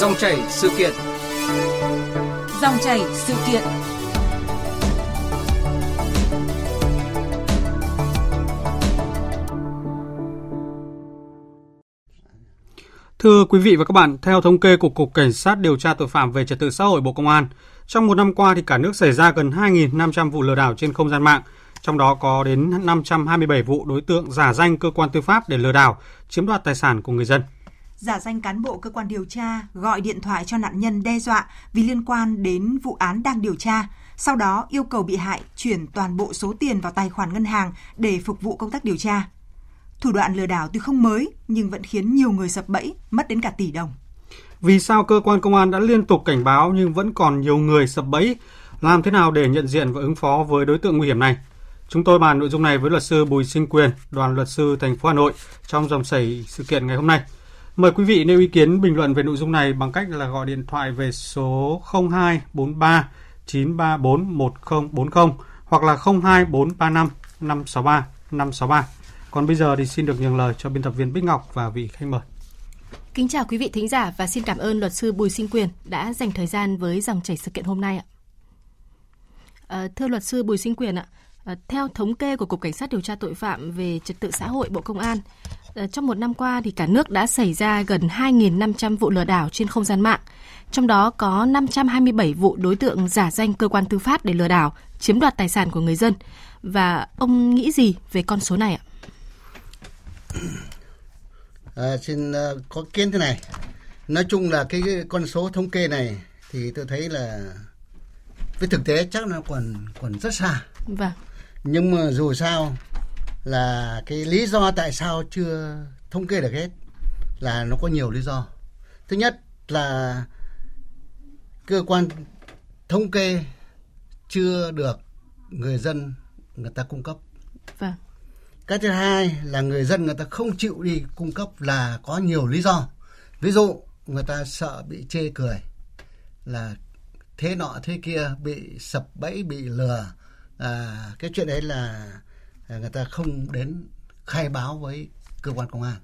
Dòng chảy sự kiện. Dòng chảy sự kiện. Thưa quý vị và các bạn, theo thống kê của Cục Cảnh sát điều tra tội phạm về trật tự xã hội Bộ Công an, trong một năm qua thì cả nước xảy ra gần 2.500 vụ lừa đảo trên không gian mạng, trong đó có đến 527 vụ đối tượng giả danh cơ quan tư pháp để lừa đảo, chiếm đoạt tài sản của người dân. Giả danh cán bộ cơ quan điều tra gọi điện thoại cho nạn nhân đe dọa vì liên quan đến vụ án đang điều tra, sau đó yêu cầu bị hại chuyển toàn bộ số tiền vào tài khoản ngân hàng để phục vụ công tác điều tra. Thủ đoạn lừa đảo tuy không mới nhưng vẫn khiến nhiều người sập bẫy, mất đến cả tỷ đồng. Vì sao cơ quan công an đã liên tục cảnh báo nhưng vẫn còn nhiều người sập bẫy? Làm thế nào để nhận diện và ứng phó với đối tượng nguy hiểm này? Chúng tôi bàn nội dung này với luật sư Bùi Sinh Quyền, đoàn luật sư thành phố Hà Nội trong dòng chảy sự kiện ngày hôm nay. Mời quý vị nêu ý kiến bình luận về nội dung này bằng cách là gọi điện thoại về số 0243 934 1040 hoặc là 02435 563 563. Còn bây giờ thì xin được nhường lời cho biên tập viên Bích Ngọc và vị khách mời. Kính chào quý vị thính giả và xin cảm ơn luật sư Bùi Sinh Quyền đã dành thời gian với dòng chảy sự kiện hôm nay ạ. À, thưa luật sư Bùi Sinh Quyền ạ, à, theo thống kê của Cục Cảnh sát điều tra tội phạm về trật tự xã hội Bộ Công an, à, trong một năm qua thì cả nước đã xảy ra gần 2.500 vụ lừa đảo trên không gian mạng. Trong đó có 527 vụ đối tượng giả danh cơ quan tư pháp để lừa đảo, chiếm đoạt tài sản của người dân. Và ông nghĩ gì về con số này ạ? À, xin có kiến thế này. Nói chung là cái, con số thống kê này thì tôi thấy là với thực tế chắc nó còn còn rất xa. Vâng. Nhưng mà dù sao là cái lý do tại sao chưa thống kê được hết là nó có nhiều lý do. Thứ nhất là cơ quan thống kê chưa được người dân người ta cung cấp. Vâng. Cái thứ hai là người dân người ta không chịu đi cung cấp là có nhiều lý do. Ví dụ người ta sợ bị chê cười là thế nọ thế kia bị sập bẫy bị lừa à, cái chuyện đấy là à, người ta không đến khai báo với cơ quan công an.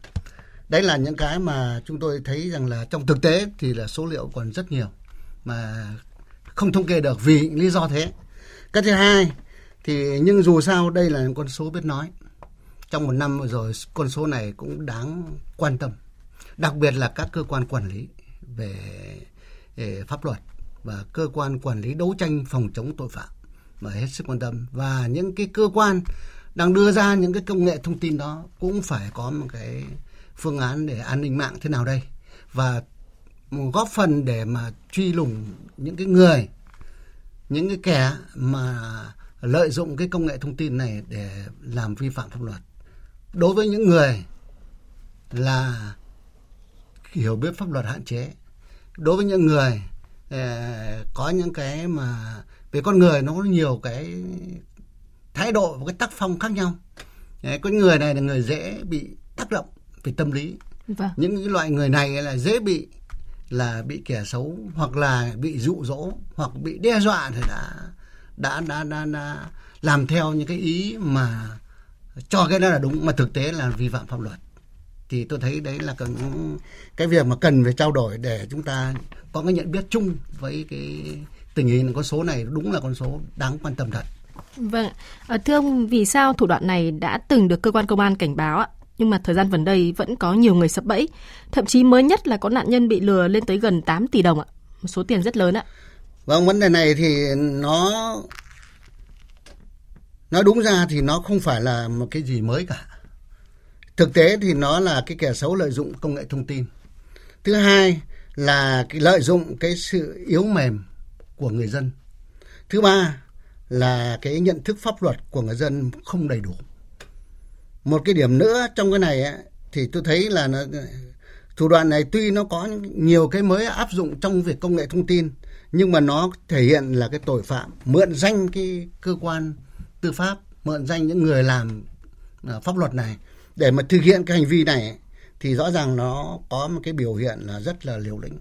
Đấy là những cái mà chúng tôi thấy rằng là trong thực tế thì là số liệu còn rất nhiều mà không thống kê được vì lý do thế. Cái thứ hai thì nhưng dù sao đây là con số biết nói. Trong một năm rồi con số này cũng đáng quan tâm đặc biệt là các cơ quan quản lý về, về pháp luật và cơ quan quản lý đấu tranh phòng chống tội phạm mà hết sức quan tâm. Và những cái cơ quan đang đưa ra những cái công nghệ thông tin đó cũng phải có một cái phương án để an ninh mạng thế nào đây. Và góp phần để mà truy lùng những cái người, những cái kẻ mà lợi dụng cái công nghệ thông tin này để làm vi phạm pháp luật. Đối với những người là hiểu biết pháp luật hạn chế. Đối với những người ờ, có những cái mà về con người nó có nhiều cái thái độ và cái tác phong khác nhau. Đấy, có người này là người dễ bị tác động về tâm lý. Vâng. những cái loại người này là dễ bị là bị kẻ xấu hoặc là bị dụ dỗ hoặc bị đe dọa thì đã đã đã, đã, đã làm theo những cái ý mà cho cái đó là đúng mà thực tế là vi phạm pháp luật. Thì tôi thấy đấy là cần cái việc mà cần phải trao đổi để chúng ta có cái nhận biết chung với cái tình hình con số này đúng là con số đáng quan tâm thật. Vâng, à, thưa ông, vì sao thủ đoạn này đã từng được cơ quan công an cảnh báo ạ? Nhưng mà thời gian gần đây vẫn có nhiều người sập bẫy. Thậm chí mới nhất là có nạn nhân bị lừa lên tới gần 8 tỷ đồng ạ. Một số tiền rất lớn ạ. Vâng, vấn đề này thì nó nói đúng ra thì nó không phải là một cái gì mới cả thực tế thì nó là cái kẻ xấu lợi dụng công nghệ thông tin thứ hai là cái lợi dụng cái sự yếu mềm của người dân. Thứ ba là cái nhận thức pháp luật của người dân không đầy đủ. Một cái điểm nữa trong cái này ấy, thì tôi thấy là nó, thủ đoạn này tuy nó có nhiều cái mới áp dụng trong việc công nghệ thông tin nhưng mà nó thể hiện là cái tội phạm mượn danh cái cơ quan tư pháp mượn danh những người làm ờ, pháp luật này. Để mà thực hiện cái hành vi này thì rõ ràng nó có một cái biểu hiện là rất là liều lĩnh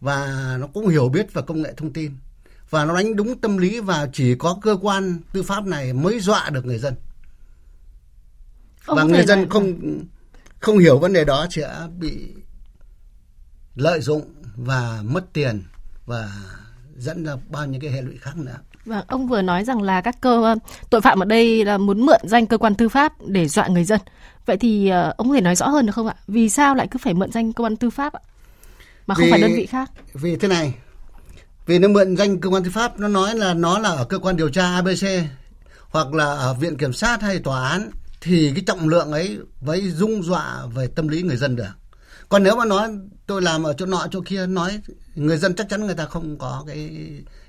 và nó cũng hiểu biết về công nghệ thông tin và nó đánh đúng tâm lý và chỉ có cơ quan tư pháp này mới dọa được người dân Ông và người dân không không hiểu vấn đề đó sẽ bị lợi dụng và mất tiền và dẫn ra bao nhiêu cái hệ lụy khác nữa. Vâng, ông vừa nói rằng là các cơ tội phạm ở đây là muốn mượn danh cơ quan tư pháp để dọa người dân. Vậy thì uh, ông có thể nói rõ hơn được không ạ? Vì sao lại cứ phải mượn danh cơ quan tư pháp ạ? Mà không vì, phải đơn vị khác? Vì thế này, vì nó mượn danh cơ quan tư pháp nó nói là nó là ở cơ quan điều tra ABC hoặc là ở viện kiểm sát hay tòa án thì cái trọng lượng ấy với dung dọa về tâm lý người dân được còn nếu mà nói tôi làm ở chỗ nọ chỗ kia nói người dân chắc chắn người ta không có cái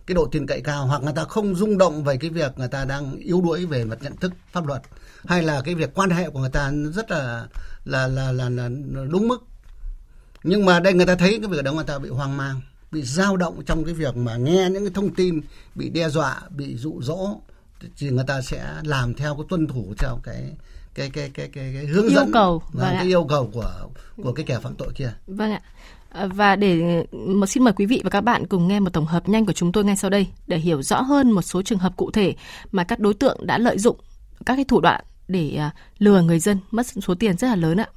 cái độ tin cậy cao hoặc người ta không rung động về cái việc người ta đang yếu đuối về mặt nhận thức pháp luật hay là cái việc quan hệ của người ta rất là là là là, là đúng mức nhưng mà đây người ta thấy cái việc đó người ta bị hoang mang bị dao động trong cái việc mà nghe những cái thông tin bị đe dọa bị dụ dỗ thì người ta sẽ làm theo cái tuân thủ theo cái cái cái cái cái, cái hướng yêu dẫn cầu và vâng cái ạ. yêu cầu của của cái kẻ phạm tội kia. Vâng ạ. À, Và để một xin mời quý vị và các bạn cùng nghe một tổng hợp nhanh của chúng tôi ngay sau đây để hiểu rõ hơn một số trường hợp cụ thể mà các đối tượng đã lợi dụng các cái thủ đoạn để à, lừa người dân mất số tiền rất là lớn ạ.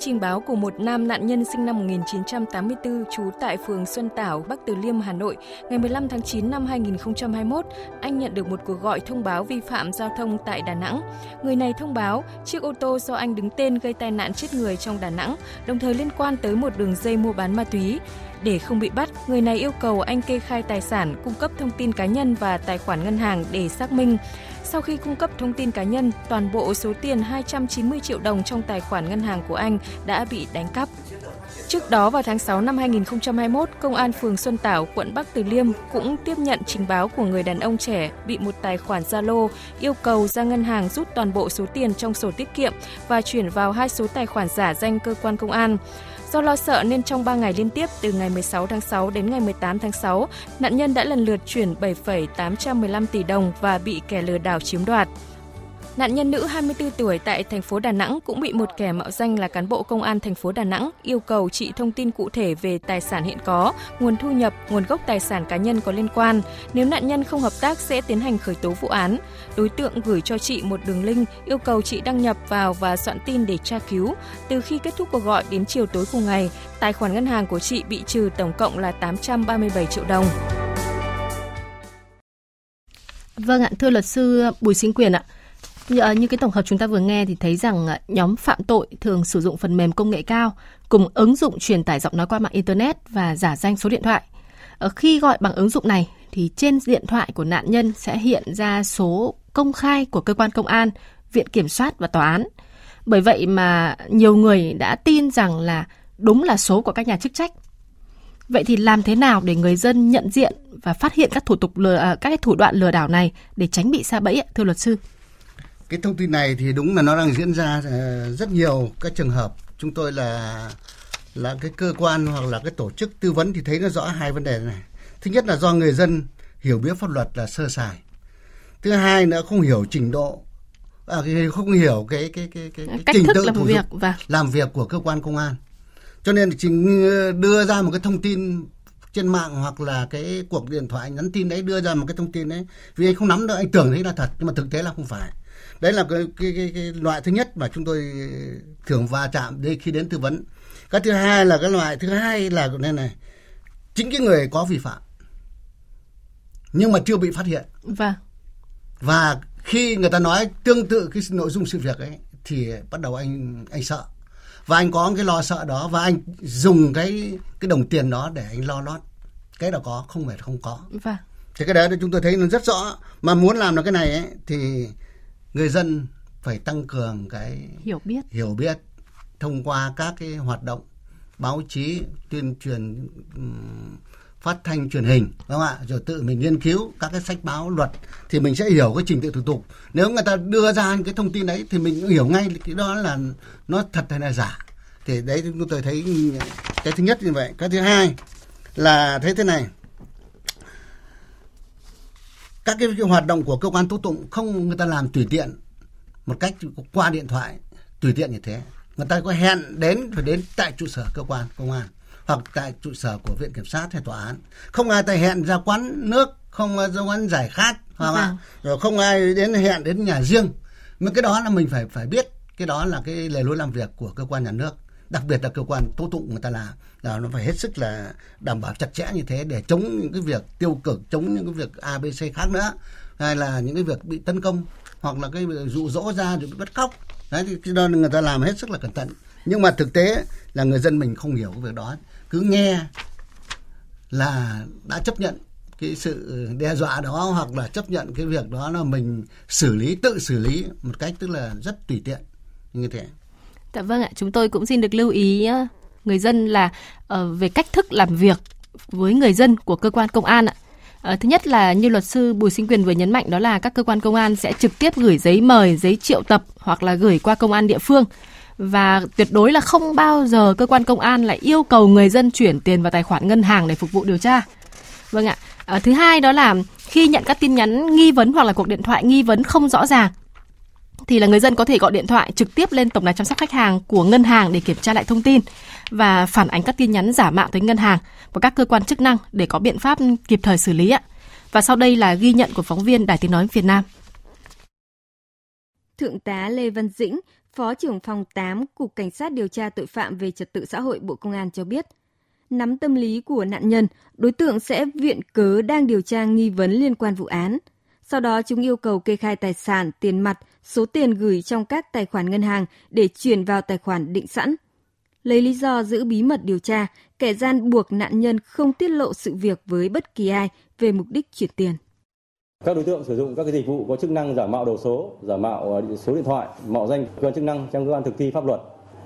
Trình báo của một nam nạn nhân sinh năm 1984 trú tại phường Xuân Tảo, Bắc Từ Liêm, Hà Nội, ngày 15 tháng 9 năm 2021, anh nhận được một cuộc gọi thông báo vi phạm giao thông tại Đà Nẵng. Người này thông báo chiếc ô tô do anh đứng tên gây tai nạn chết người trong Đà Nẵng, đồng thời liên quan tới một đường dây mua bán ma túy. Để không bị bắt, người này yêu cầu anh kê khai tài sản, cung cấp thông tin cá nhân và tài khoản ngân hàng để xác minh. Sau khi cung cấp thông tin cá nhân, toàn bộ số tiền 290 triệu đồng trong tài khoản ngân hàng của anh đã bị đánh cắp. Trước đó vào tháng 6 năm 2021, Công an phường Xuân Tảo, quận Bắc Từ Liêm cũng tiếp nhận trình báo của người đàn ông trẻ bị một tài khoản Zalo yêu cầu ra ngân hàng rút toàn bộ số tiền trong sổ tiết kiệm và chuyển vào hai số tài khoản giả danh cơ quan công an. Do lo sợ nên trong 3 ngày liên tiếp từ ngày 16 tháng 6 đến ngày 18 tháng 6, nạn nhân đã lần lượt chuyển 7,815 tỷ đồng và bị kẻ lừa đảo chiếm đoạt. Nạn nhân nữ 24 tuổi tại thành phố Đà Nẵng cũng bị một kẻ mạo danh là cán bộ công an thành phố Đà Nẵng yêu cầu chị thông tin cụ thể về tài sản hiện có, nguồn thu nhập, nguồn gốc tài sản cá nhân có liên quan. Nếu nạn nhân không hợp tác sẽ tiến hành khởi tố vụ án. Đối tượng gửi cho chị một đường link yêu cầu chị đăng nhập vào và soạn tin để tra cứu. Từ khi kết thúc cuộc gọi đến chiều tối cùng ngày, tài khoản ngân hàng của chị bị trừ tổng cộng là 837 triệu đồng. Vâng ạ, thưa luật sư Bùi Sinh Quyền ạ. Như, ờ, như cái tổng hợp chúng ta vừa nghe thì thấy rằng ờ, nhóm phạm tội thường sử dụng phần mềm công nghệ cao cùng ứng dụng truyền tải giọng nói qua mạng internet và giả danh số điện thoại. Ở khi gọi bằng ứng dụng này thì trên điện thoại của nạn nhân sẽ hiện ra số công khai của cơ quan công an, viện kiểm soát và tòa án. Bởi vậy mà nhiều người đã tin rằng là đúng là số của các nhà chức trách. Vậy thì làm thế nào để người dân nhận diện và phát hiện các thủ tục lừa các cái thủ đoạn lừa đảo này để tránh bị sa bẫy thưa luật sư? Cái thông tin này thì đúng là nó đang diễn ra ờ, rất nhiều các trường hợp. Chúng tôi là là cái cơ quan hoặc là cái tổ chức tư vấn thì thấy nó rõ hai vấn đề này. Thứ nhất là do người dân hiểu biết pháp luật là sơ sài. Thứ hai nữa không hiểu trình độ à, không hiểu cái cái cái cái, cái Cách trình thức tự làm thủ việc và làm việc của cơ quan công an. Cho nên chỉ đưa ra một cái thông tin trên mạng hoặc là cái cuộc điện thoại nhắn tin đấy đưa ra một cái thông tin đấy vì anh không nắm được anh tưởng thấy là thật nhưng mà thực tế là không phải đấy là cái cái cái, cái loại thứ nhất mà chúng tôi thường va chạm đây khi đến tư vấn. Cái thứ hai là cái loại thứ hai là này này chính cái người có vi phạm nhưng mà chưa bị phát hiện. Và và khi người ta nói tương tự cái nội dung sự việc ấy thì bắt đầu anh anh sợ. Và anh có cái lo sợ đó và anh dùng cái cái đồng tiền đó để anh lo lót. Cái đó có không phải không có. Và thì cái đấy chúng tôi thấy nó rất rõ. Mà muốn làm được cái này ấy, thì người dân phải tăng cường cái hiểu biết. hiểu biết thông qua các cái hoạt động báo chí tuyên truyền phát thanh truyền hình đúng không ạ? Rồi tự mình nghiên cứu các cái sách báo luật thì mình sẽ hiểu cái trình tự thủ tục. Nếu người ta đưa ra cái thông tin đấy thì mình hiểu ngay cái đó là nó thật hay là giả. Thì đấy chúng tôi thấy cái thứ nhất như vậy. Cái thứ hai là thấy thế này các cái, cái hoạt động của cơ quan tố tụng không người ta làm tùy tiện một cách qua điện thoại tùy tiện như thế. Người ta có hẹn đến phải đến tại trụ sở cơ quan công an hoặc tại trụ sở của viện kiểm sát hay tòa án. Không ai ta hẹn ra quán nước không ra quán giải khát hoặc là rồi không ai đến hẹn đến nhà riêng. Mà cái đó là mình phải phải biết cái đó là cái lề lối làm việc của cơ quan nhà nước đặc biệt là cơ quan tố tụng người ta làm là nó phải hết sức là đảm bảo chặt chẽ như thế để chống những cái việc tiêu cực, chống những cái việc abc khác nữa. Hay là những cái việc bị tấn công, hoặc là cái dụ dỗ ra rồi bị bắt cóc. Đấy, thì cái đó người ta làm hết sức là cẩn thận. Nhưng mà thực tế là người dân mình không hiểu cái việc đó. Cứ nghe là đã chấp nhận cái sự đe dọa đó, hoặc là chấp nhận cái việc đó là mình xử lý, tự xử lý một cách tức là rất tùy tiện như thế. Dạ vâng ạ, chúng tôi cũng xin được lưu ý người dân là uh, về cách thức làm việc với người dân của cơ quan công an ạ. Ờ, thứ nhất là như luật sư Bùi Sinh Quyền vừa nhấn mạnh đó là các cơ quan công an sẽ trực tiếp gửi giấy mời, giấy triệu tập hoặc là gửi qua công an địa phương và tuyệt đối là không bao giờ cơ quan công an lại yêu cầu người dân chuyển tiền vào tài khoản ngân hàng để phục vụ điều tra. Vâng ạ. À, thứ hai đó là khi nhận các tin nhắn nghi vấn hoặc là cuộc điện thoại nghi vấn không rõ ràng thì là người dân có thể gọi điện thoại trực tiếp lên tổng đài chăm sóc khách hàng của ngân hàng để kiểm tra lại thông tin và phản ánh các tin nhắn giả mạo tới ngân hàng và các cơ quan chức năng để có biện pháp kịp thời xử lý ạ. Và sau đây là ghi nhận của phóng viên Đài Tiếng nói Việt Nam. Thượng tá Lê Văn Dĩnh, Phó trưởng phòng 8 Cục Cảnh sát điều tra tội phạm về trật tự xã hội Bộ Công an cho biết, nắm tâm lý của nạn nhân, đối tượng sẽ viện cớ đang điều tra nghi vấn liên quan vụ án. Sau đó chúng yêu cầu kê khai tài sản, tiền mặt, số tiền gửi trong các tài khoản ngân hàng để chuyển vào tài khoản định sẵn. Lấy lý do giữ bí mật điều tra, kẻ gian buộc nạn nhân không tiết lộ sự việc với bất kỳ ai về mục đích chuyển tiền. Các đối tượng sử dụng các cái dịch vụ có chức năng giả mạo đầu số, giả mạo à, số điện thoại, mạo danh cơ quan chức năng trong cơ quan thực thi pháp luật,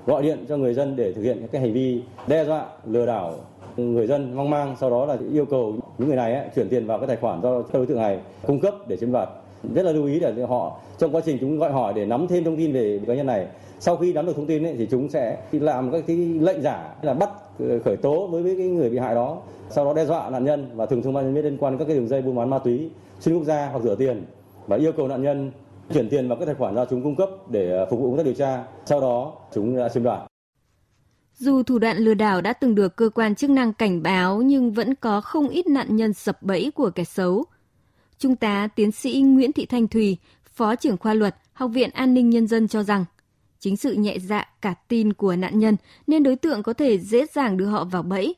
gọi điện cho người dân để thực hiện các hành vi đe dọa, lừa đảo người dân hoang mang, sau đó là yêu cầu những người này ấy, chuyển tiền vào cái tài khoản do các đối tượng này cung cấp để chiếm đoạt. Rất là lưu ý để họ trong quá trình chúng gọi hỏi để nắm thêm thông tin về cá nhân này. Sau khi nắm được thông tin ấy, thì chúng sẽ làm các cái lệnh giả là bắt ờ, khởi tố đối với cái người bị hại đó, sau đó đe dọa nạn nhân và thường thông báo nhân biết liên quan đến các cái đường dây buôn bán ma túy xuyên quốc gia hoặc rửa tiền và yêu cầu nạn nhân chuyển tiền vào các tài khoản do chúng cung cấp để ờ, phục vụ công tác điều tra. Sau đó chúng đã chiếm đoạt. Dù thủ đoạn lừa đảo đã từng được cơ quan chức năng cảnh báo nhưng vẫn có không ít nạn nhân sập bẫy của kẻ xấu. Trung tá tiến sĩ Nguyễn Thị Thanh Thùy, Phó trưởng khoa luật, Học viện An ninh Nhân dân cho rằng, chính sự nhẹ dạ cả tin của nạn nhân nên đối tượng có thể dễ dàng đưa họ vào bẫy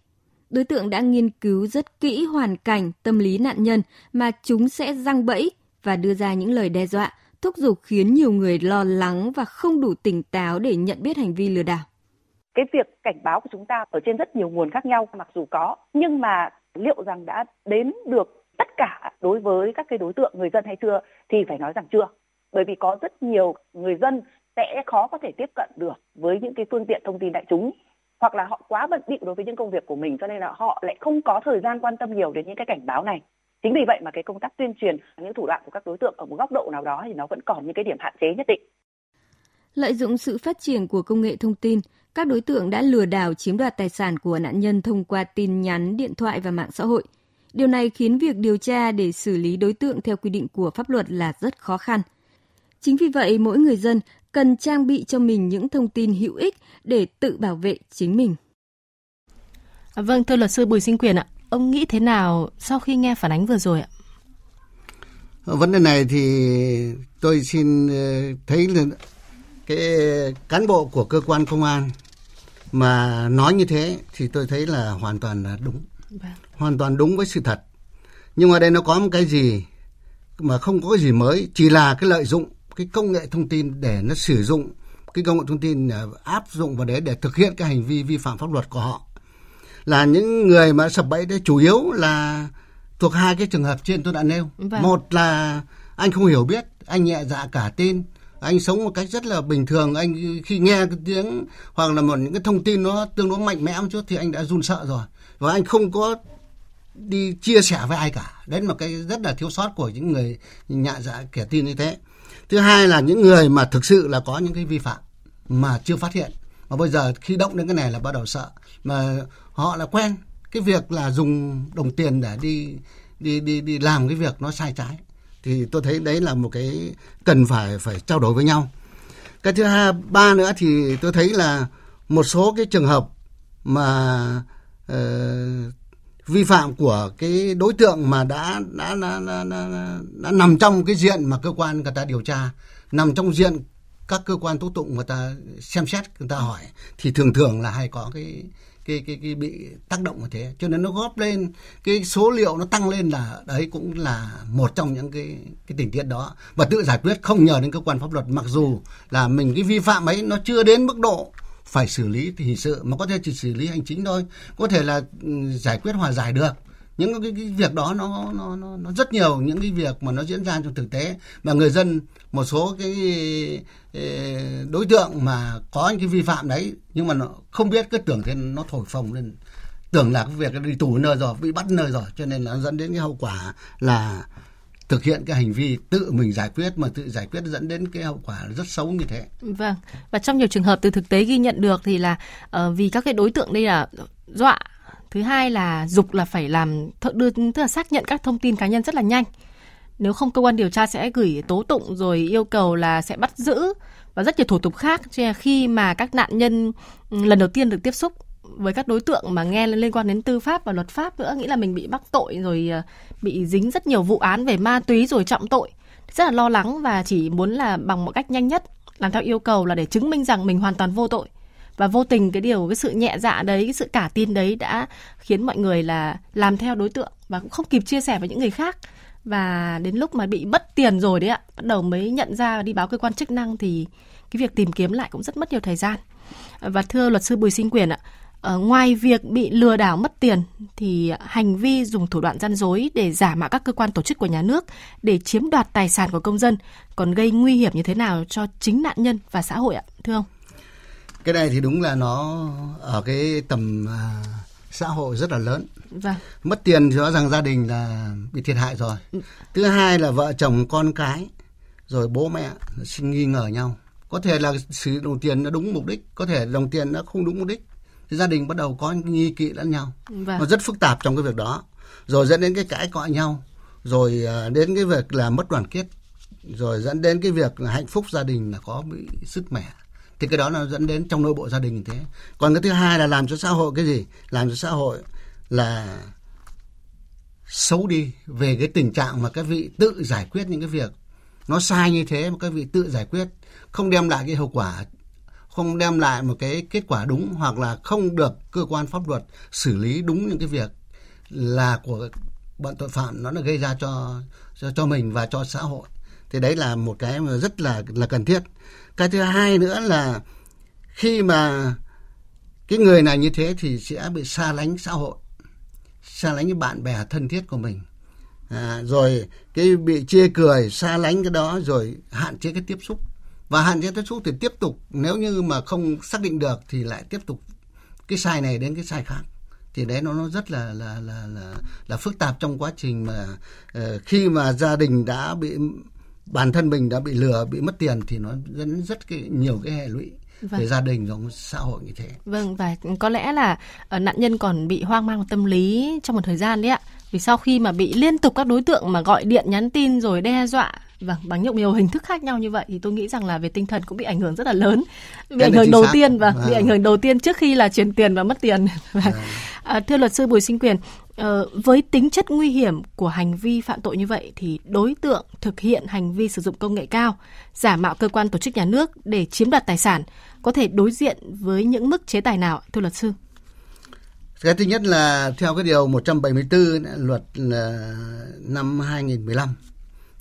đối tượng đã nghiên cứu rất kỹ hoàn cảnh, tâm lý nạn nhân mà chúng sẽ răng bẫy và đưa ra những lời đe dọa, thúc giục khiến nhiều người lo lắng và không đủ tỉnh táo để nhận biết hành vi lừa đảo. Cái việc cảnh báo của chúng ta ở trên rất nhiều nguồn khác nhau mặc dù có, nhưng mà liệu rằng đã đến được tất cả đối với các cái đối tượng, người dân hay chưa, thì phải nói rằng chưa. Bởi vì có rất nhiều người dân sẽ khó có thể tiếp cận được với những cái phương tiện thông tin đại chúng, hoặc là họ quá bận bịu đối với những công việc của mình, cho nên là họ lại không có thời gian quan tâm nhiều đến những cái cảnh báo này. Chính vì vậy mà cái công tác tuyên truyền, những thủ đoạn của các đối tượng ở một góc độ nào đó thì nó vẫn còn những cái điểm hạn chế nhất định. Lợi dụng sự phát triển của công nghệ thông tin, các đối tượng đã lừa đảo chiếm đoạt tài sản của nạn nhân thông qua tin nhắn, điện thoại và mạng xã hội điều này khiến việc điều tra để xử lý đối tượng theo quy định của pháp luật là rất khó khăn chính vì vậy mỗi người dân cần trang bị cho mình những thông tin hữu ích để tự bảo vệ chính mình. À, vâng, thưa luật sư Bùi Sinh Quyền ạ, ông nghĩ thế nào sau khi nghe phản ánh vừa rồi ạ? Vấn đề này thì tôi xin ờ, thấy là cái cán bộ của cơ quan công an mà nói như thế thì tôi thấy là hoàn toàn là đúng. Vâng. Hoàn toàn đúng với sự thật. Nhưng mà đây nó có một cái gì mà không có cái gì mới, chỉ là cái lợi dụng cái công nghệ thông tin để nó sử dụng cái công nghệ thông tin áp dụng vào đấy để thực hiện cái hành vi vi phạm pháp luật của họ là những người mà sập bẫy đấy chủ yếu là thuộc hai cái trường hợp trên tôi đã nêu vâng. một là anh không hiểu biết anh nhẹ dạ cả tin anh sống một cách rất là bình thường anh khi nghe cái tiếng hoặc là một những cái thông tin nó tương đối mạnh mẽ một chút thì anh đã run sợ rồi và anh không có đi chia sẻ với ai cả. Đấy là một cái rất là thiếu sót của những người nhạ dạ kẻ tin như thế. Thứ hai là những người mà thực sự là có những cái vi phạm mà chưa phát hiện. Mà bây giờ khi động đến cái này là bắt đầu sợ. Mà họ là quen cái việc là dùng đồng tiền để đi đi đi đi làm cái việc nó sai trái. Thì tôi thấy đấy là một cái cần phải phải trao đổi với nhau. Cái thứ hai ba nữa thì tôi thấy là một số cái trường hợp mà uh, vi phạm của cái đối tượng mà đã đã, đã, đã, đã, đã nằm trong cái diện mà cơ quan người ta điều tra nằm trong diện các cơ quan tố tụng người ta xem xét người ta hỏi thì thường thường là hay có cái cái cái cái bị tác động như thế. Cho nên nó góp lên cái số liệu nó tăng lên là đấy cũng là một trong những cái cái tình tiết đó. Và tự giải quyết không nhờ đến cơ quan pháp luật mặc dù là mình cái vi phạm ấy nó chưa đến mức độ phải xử lý hình sự mà có thể chỉ xử lý hành chính thôi. Có thể là ừ, giải quyết hòa giải được. Những cái, cái việc đó nó, nó nó nó rất nhiều những cái việc mà nó diễn ra trong thực tế. Mà người dân một số cái ờ, đối tượng mà có những cái vi phạm đấy nhưng mà nó không biết cứ tưởng thế nó thổi phồng lên. Tưởng là cái việc đi tù nơi rồi bị bắt nơi rồi cho nên là dẫn đến cái hậu quả là thực hiện cái hành vi tự mình giải quyết mà tự giải quyết dẫn đến cái hậu quả rất xấu như thế. Vâng. Và trong nhiều trường hợp từ thực tế ghi nhận được thì là uh, vì các cái đối tượng đây là dọa thứ hai là dục là phải làm đưa tức là xác nhận các thông tin cá nhân rất là nhanh nếu không cơ quan điều tra sẽ gửi tố tụng rồi yêu cầu là sẽ bắt giữ và rất nhiều thủ tục khác cho khi mà các nạn nhân ừ, lần đầu tiên được tiếp xúc với các đối tượng mà nghe liên quan đến tư pháp và luật pháp nữa, nghĩ là mình bị mắc tội rồi ờ, bị dính rất nhiều vụ án về ma túy rồi trọng tội. Rất là lo lắng và chỉ muốn là bằng một cách nhanh nhất, làm theo yêu cầu là để chứng minh rằng mình hoàn toàn vô tội. Và vô tình cái điều, cái sự nhẹ dạ đấy, cái sự cả tin đấy đã khiến mọi người là làm theo đối tượng và cũng không kịp chia sẻ với những người khác. Và đến lúc mà bị mất tiền rồi đấy ạ, bắt đầu mới nhận ra và đi báo cơ quan chức năng thì cái việc tìm kiếm lại cũng rất mất nhiều thời gian. Và thưa luật sư Bùi Sinh Quyền ạ ở ngoài việc bị lừa đảo mất tiền thì hành vi dùng thủ đoạn gian dối để giả mạo các cơ quan tổ chức của nhà nước để chiếm đoạt tài sản của công dân còn gây nguy hiểm như thế nào cho chính nạn nhân và xã hội ạ? Thưa ông. Cái này thì đúng là nó ở cái tầm à, xã hội rất là lớn. Vâng. mất tiền rõ ràng gia đình là bị thiệt hại rồi. Ừ. thứ hai là vợ chồng con cái rồi bố mẹ nghi ngờ nhau. Có thể là sử dụng đồng tiền nó đúng mục đích có thể đồng tiền nó không đúng mục đích thì gia đình bắt đầu có nghi kỵ lẫn nhau. Vâng. nó rất phức tạp trong cái việc đó. Rồi dẫn đến cái cãi cọ nhau. Rồi à, đến cái việc là mất đoàn kết. Rồi dẫn đến cái việc là hạnh phúc gia đình là có bị sứt mẻ. Thì cái đó nó dẫn đến trong nội bộ gia đình như thế. Còn cái thứ hai là làm cho xã hội cái gì? Làm cho xã hội là xấu đi về cái tình trạng mà các vị tự giải quyết những cái việc. Nó sai như thế mà các vị tự giải quyết không đem lại cái hậu quả không đem lại một cái kết quả đúng hoặc là không được cơ quan pháp luật xử lý đúng những cái việc là của bọn tội phạm nó là gây ra cho cho cho mình và cho xã hội. Thì đấy là một cái mà rất là là cần thiết. Cái thứ hai nữa là khi mà cái người này như thế thì sẽ bị xa lánh xã hội xa lánh những bạn bè thân thiết của mình. À, rồi cái bị chê cười xa lánh cái đó rồi hạn chế cái tiếp xúc và hạn chế tiếp xúc thì tiếp tục nếu như mà không xác định được thì lại tiếp tục cái sai này đến cái sai khác thì đấy nó nó rất là là là là là phức tạp trong quá trình mà uh, khi mà gia đình đã bị bản thân mình đã bị lừa bị mất tiền thì nó dẫn rất cái, nhiều cái hệ lụy vâng. về gia đình và xã hội như thế. Vâng và có lẽ là uh, nạn nhân còn bị hoang mang tâm lý trong một thời gian đấy ạ. Vì sau khi mà bị liên tục các đối tượng mà gọi điện nhắn tin rồi đe dọa Vâng, bằng nhiều nhiều hình thức khác nhau như vậy thì tôi nghĩ rằng là về tinh thần cũng bị ảnh hưởng rất là lớn. Bị ảnh hưởng đầu xác. tiên và vâng. bị ảnh hưởng đầu tiên trước khi là chuyển tiền và mất tiền. Vâng. À, thưa luật sư Bùi Sinh Quyền, uh, với tính chất nguy hiểm của hành vi phạm tội như vậy thì đối tượng thực hiện hành vi sử dụng công nghệ cao, giả mạo cơ quan tổ chức nhà nước để chiếm đoạt tài sản có thể đối diện với những mức chế tài nào thưa luật sư? Cái thứ nhất là theo cái điều 174 luật năm 2015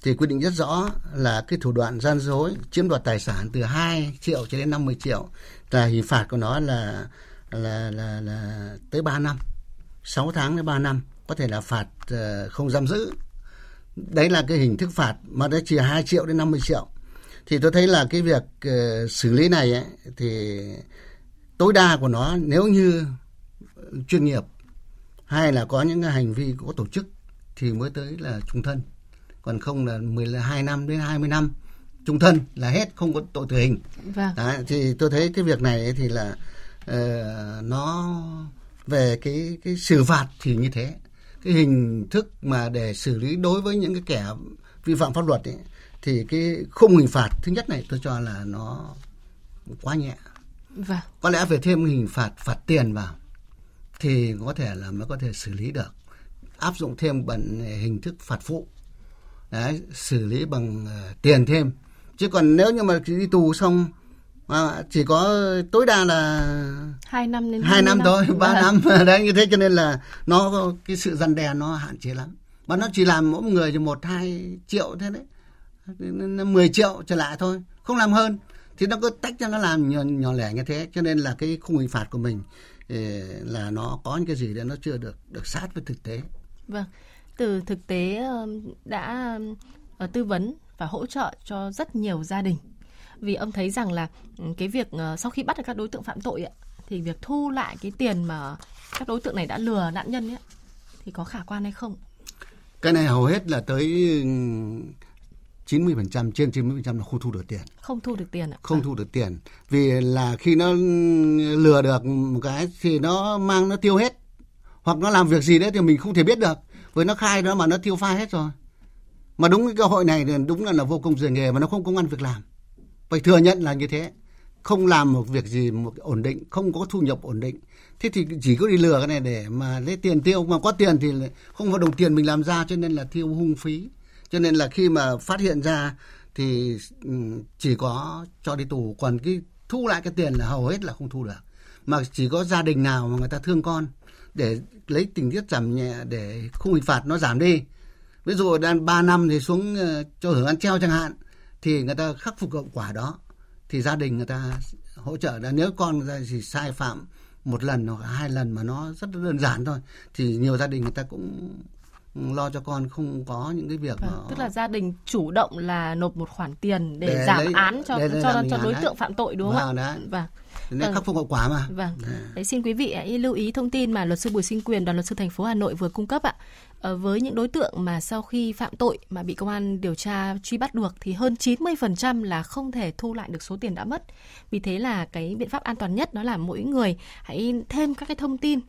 thì quy định rất rõ là cái thủ đoạn gian dối chiếm đoạt tài sản từ 2 triệu cho đến 50 triệu là hình phạt của nó là là là, là tới 3 năm 6 tháng đến 3 năm có thể là phạt uh, không giam giữ. Đấy là cái hình thức phạt mà nó chỉ 2 triệu đến 50 triệu. Thì tôi thấy là cái việc uh, xử lý này ấy, thì tối đa của nó nếu như chuyên nghiệp hay là có những cái hành vi có tổ chức thì mới tới là trung thân còn không là 12 năm đến 20 năm trung thân là hết không có tội tử hình. Vâng. Đấy, thì tôi thấy cái việc này thì là uh, nó về cái cái xử phạt thì như thế. Cái hình thức mà để xử lý đối với những cái kẻ vi phạm pháp luật ấy, thì cái khung hình phạt thứ nhất này tôi cho là nó quá nhẹ. Vâng. có lẽ phải thêm hình phạt phạt tiền vào thì có thể là mới có thể xử lý được. Áp dụng thêm bằng hình thức phạt phụ Đấy, xử lý bằng uh, tiền thêm. Chứ còn nếu như mà đi tù xong à, chỉ có tối đa là hai năm đến hai năm, năm thôi ba Vâng. năm. Đấy như thế cho nên là nó cái sự răn đe nó hạn chế lắm. Mà nó chỉ làm mỗi người chỉ một hai triệu thế đấy. 10 triệu trở lại thôi không làm hơn. Thì nó cứ tách cho nó làm nhỏ, nhỏ lẻ như thế. Cho nên là cái khung hình phạt của mình ờ, là nó có những cái gì để nó chưa được được sát với thực tế. Vâng, từ thực tế đã ờ, tư vấn và hỗ trợ cho rất nhiều gia đình. Vì ông thấy rằng là cái việc ờ, sau khi bắt được các đối tượng phạm tội thì việc thu lại cái tiền mà các đối tượng này đã lừa nạn nhân ấy, thì có khả quan hay không? cái này hầu hết là tới ừ, 90% trên 90% là không thu được tiền Không thu được tiền ạ. không Vâng. thu được tiền vì là khi nó lừa được một cái thì nó mang nó tiêu hết hoặc nó làm việc gì đấy thì mình không thể biết được với nó khai đó mà nó tiêu pha hết rồi. Mà đúng cái cơ hội này thì đúng là là vô công rời nghề mà nó không có công ăn việc làm. Phải thừa nhận là như thế. Không làm một việc gì một ổn định, không có thu nhập ổn định. Thế thì chỉ có đi lừa cái này để mà lấy tiền tiêu. Mà có tiền thì không có đồng tiền mình làm ra cho nên là tiêu hung phí. Cho nên là khi mà phát hiện ra thì ừ, chỉ có cho đi tù. Còn cái thu lại cái tiền là hầu hết là không thu được. Mà chỉ có gia đình nào mà người ta thương con để lấy tình tiết giảm nhẹ để khung hình phạt nó giảm đi ví dụ đang 3 năm thì xuống ờ, cho hưởng án treo chẳng hạn thì người ta khắc phục hậu quả đó thì gia đình người ta hỗ trợ là nếu con người ta chỉ sai phạm một lần hoặc hai lần mà nó rất đơn giản thôi thì nhiều gia đình người ta cũng lo cho con không có những cái việc Vâng, nó Tức là gia đình chủ động là nộp một khoản tiền để, Để giảm lấy- án cho để- để cho cho án đối đấy. tượng phạm tội đúng không Vâng, ạ? Vâng. Nên Vâng. khắc phục hậu quả mà Vâng. Đấy. Đấy, xin quý vị hãy lưu ý thông tin mà luật sư Bùi Sinh Quyền, đoàn luật sư thành phố Hà Nội vừa cung cấp ạ. Ờ, với những đối tượng mà sau khi phạm tội mà bị công an điều tra truy bắt được thì hơn 90% là không thể thu lại được số tiền đã mất. Vì thế là cái biện pháp an toàn nhất đó là mỗi người hãy thêm các cái thông tin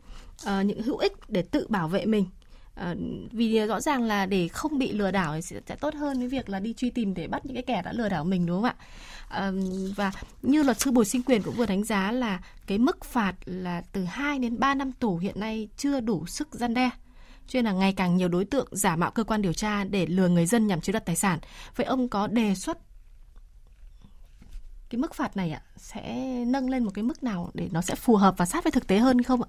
ờ, những hữu ích để tự bảo vệ mình. Ờ, vì rõ ràng là để không bị lừa đảo thì sẽ, sẽ tốt hơn với việc là đi truy tìm để bắt những cái kẻ đã lừa đảo mình đúng không ạ? Ờ, và như luật sư Bùi Sinh Quyền cũng vừa đánh giá là cái mức phạt là từ 2 đến 3 năm tù hiện nay chưa đủ sức gian đe. Cho nên là ngày càng nhiều đối tượng giả mạo cơ quan điều tra để lừa người dân nhằm chiếm đoạt tài sản. Vậy ông có đề xuất cái mức phạt này ạ sẽ nâng lên một cái mức nào để nó sẽ phù hợp và sát với thực tế hơn không ạ?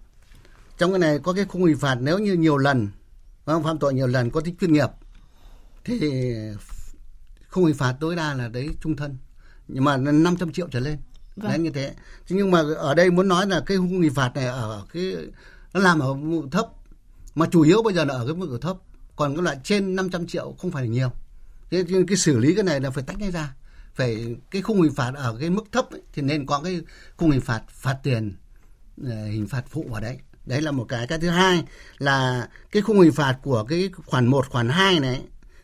trong cái này có cái khung hình phạt nếu như nhiều lần phải không? phạm tội nhiều lần có tính chuyên nghiệp thì khung hình phạt tối đa là đấy trung thân. Nhưng mà 500 triệu trở lên Vâng. đấy như thế. Thế nhưng mà ở đây muốn nói là cái khung hình phạt này ở cái nó làm ở mức thấp. Mà chủ yếu bây giờ là ở cái mức ở thấp. Còn cái loại trên 500 triệu không phải là nhiều. Thế nên cái xử lý cái này là phải tách ra. Phải cái khung hình phạt ở cái mức thấp ấy, thì nên có cái khung hình phạt phạt tiền ờ, hình phạt phụ ở đấy đấy là một cái cái thứ hai là cái khung hình phạt của cái khoản 1, khoản 2 này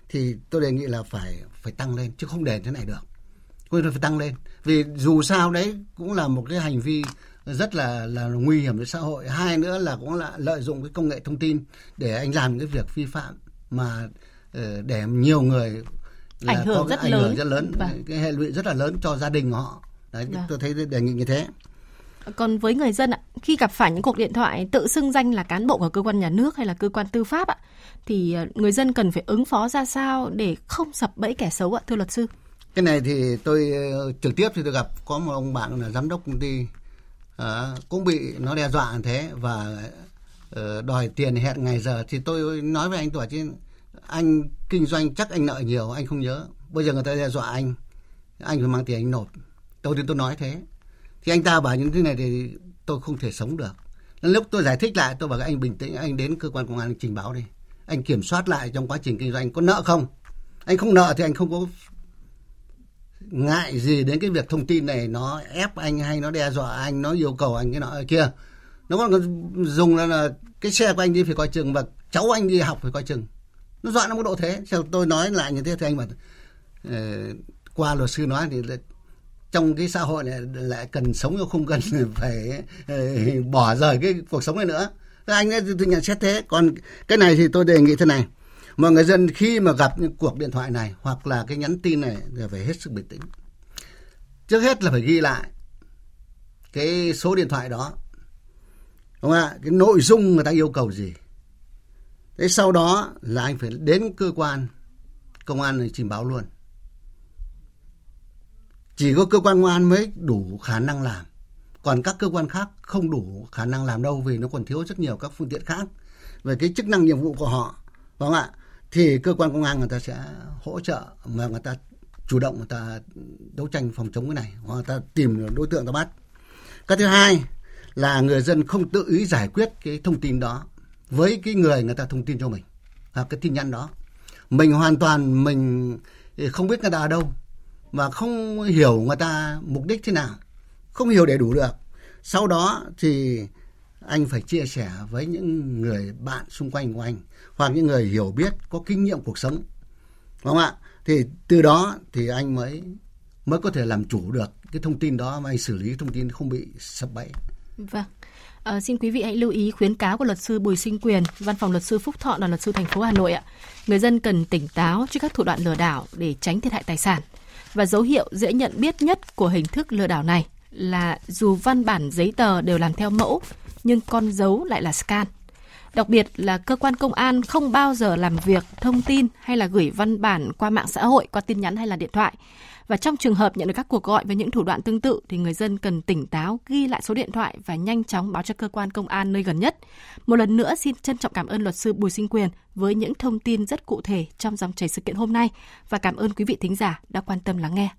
thì tôi đề nghị là phải phải tăng lên chứ không để thế này được Tôi phải tăng lên vì dù sao đấy cũng là một cái hành vi rất là là nguy hiểm với xã hội hai nữa là cũng là lợi dụng cái công nghệ thông tin để anh làm cái việc vi phạm mà ờ, để nhiều người là Ảnh hưởng có cái rất ảnh lớn. hưởng rất lớn Vâng. cái hệ lụy rất là lớn cho gia đình họ đấy Vâng. tôi thấy đề nghị như thế còn với người dân ạ, khi gặp phải những cuộc điện thoại tự xưng danh là cán bộ của cơ quan nhà nước hay là cơ quan tư pháp ạ, thì ờ, người dân cần phải ứng phó ra sao để không sập bẫy kẻ xấu ạ, thưa luật sư? cái này thì tôi ờ, trực tiếp thì tôi gặp có một ông bạn là giám đốc công ty ờ, cũng bị nó đe dọa như thế và ờ, đòi tiền hẹn ngày giờ. Thì tôi nói với anh tuổi chứ anh kinh doanh chắc anh nợ nhiều anh không nhớ. Bây giờ người ta đe dọa anh anh phải mang tiền anh nộp. Tôi thì tôi nói thế thì anh ta bảo những thứ này thì tôi không thể sống được. Nên lúc tôi giải thích lại tôi bảo anh bình tĩnh anh đến cơ quan công an anh trình báo đi. Anh kiểm soát lại trong quá trình kinh doanh có nợ không? Anh không nợ thì anh không có ngại gì đến cái việc thông tin này nó ép anh hay nó đe dọa anh nó yêu cầu anh cái nọ kia. Nó còn dùng là, là cái xe của anh đi phải coi chừng và cháu anh đi học phải coi chừng. Nó dọa nó mức độ thế. Sau tôi nói lại như thế thì anh bảo uh, qua luật sư nói thì trong cái xã hội này lại cần sống chứ không cần phải ờ, bỏ rời cái cuộc sống này nữa. Thế anh ấy, tôi nhận xét thế. Còn cái này thì tôi đề nghị thế này. Mọi người dân khi mà gặp những cuộc điện thoại này hoặc là cái nhắn tin này thì phải hết sức bình tĩnh. Trước hết là phải ghi lại cái số điện thoại đó. Đúng không ạ? Cái nội dung người ta yêu cầu gì. Thế sau đó là anh phải đến cơ quan, công an trình báo luôn chỉ có cơ quan công an mới đủ khả năng làm. Còn các cơ quan khác không đủ khả năng làm đâu vì nó còn thiếu rất nhiều các phương tiện khác. Về cái chức năng nhiệm vụ của họ phải không ạ, thì cơ quan công an người ta sẽ hỗ trợ mà người ta chủ động người ta đấu tranh phòng chống cái này, hoặc người ta tìm đối tượng ta bắt. Cái thứ hai là người dân không tự ý giải quyết cái thông tin đó với cái người người ta thông tin cho mình, hoặc cái tin nhắn đó. Mình hoàn toàn mình không biết người ta ở đâu và không hiểu người ta mục đích thế nào không hiểu đầy đủ được. Sau đó thì anh phải chia sẻ với những người bạn xung quanh của anh hoặc những người hiểu biết có kinh nghiệm cuộc sống. Đúng không ạ? Thì từ đó thì anh mới mới có thể làm chủ được cái thông tin đó mà anh xử lý thông tin không bị sập bẫy. Vâng. À, xin quý vị hãy lưu ý khuyến cáo của luật sư Bùi Sinh Quyền, Văn phòng luật sư Phúc Thọ là luật sư thành phố Hà Nội ạ. Người dân cần tỉnh táo trước các thủ đoạn lừa đảo để tránh thiệt hại tài sản. Và dấu hiệu dễ nhận biết nhất của hình thức lừa đảo này là dù văn bản giấy tờ đều làm theo mẫu, nhưng con dấu lại là scan. Đặc biệt là cơ quan công an không bao giờ làm việc thông tin hay là gửi văn bản qua mạng xã hội, qua tin nhắn hay là điện thoại. Và trong trường hợp nhận được các cuộc gọi với những thủ đoạn tương tự thì người dân cần tỉnh táo, ghi lại số điện thoại và nhanh chóng báo cho cơ quan công an nơi gần nhất. Một lần nữa, xin trân trọng cảm ơn luật sư Bùi Sinh Quyền với những thông tin rất cụ thể trong dòng chảy sự kiện hôm nay và cảm ơn quý vị thính giả đã quan tâm lắng nghe.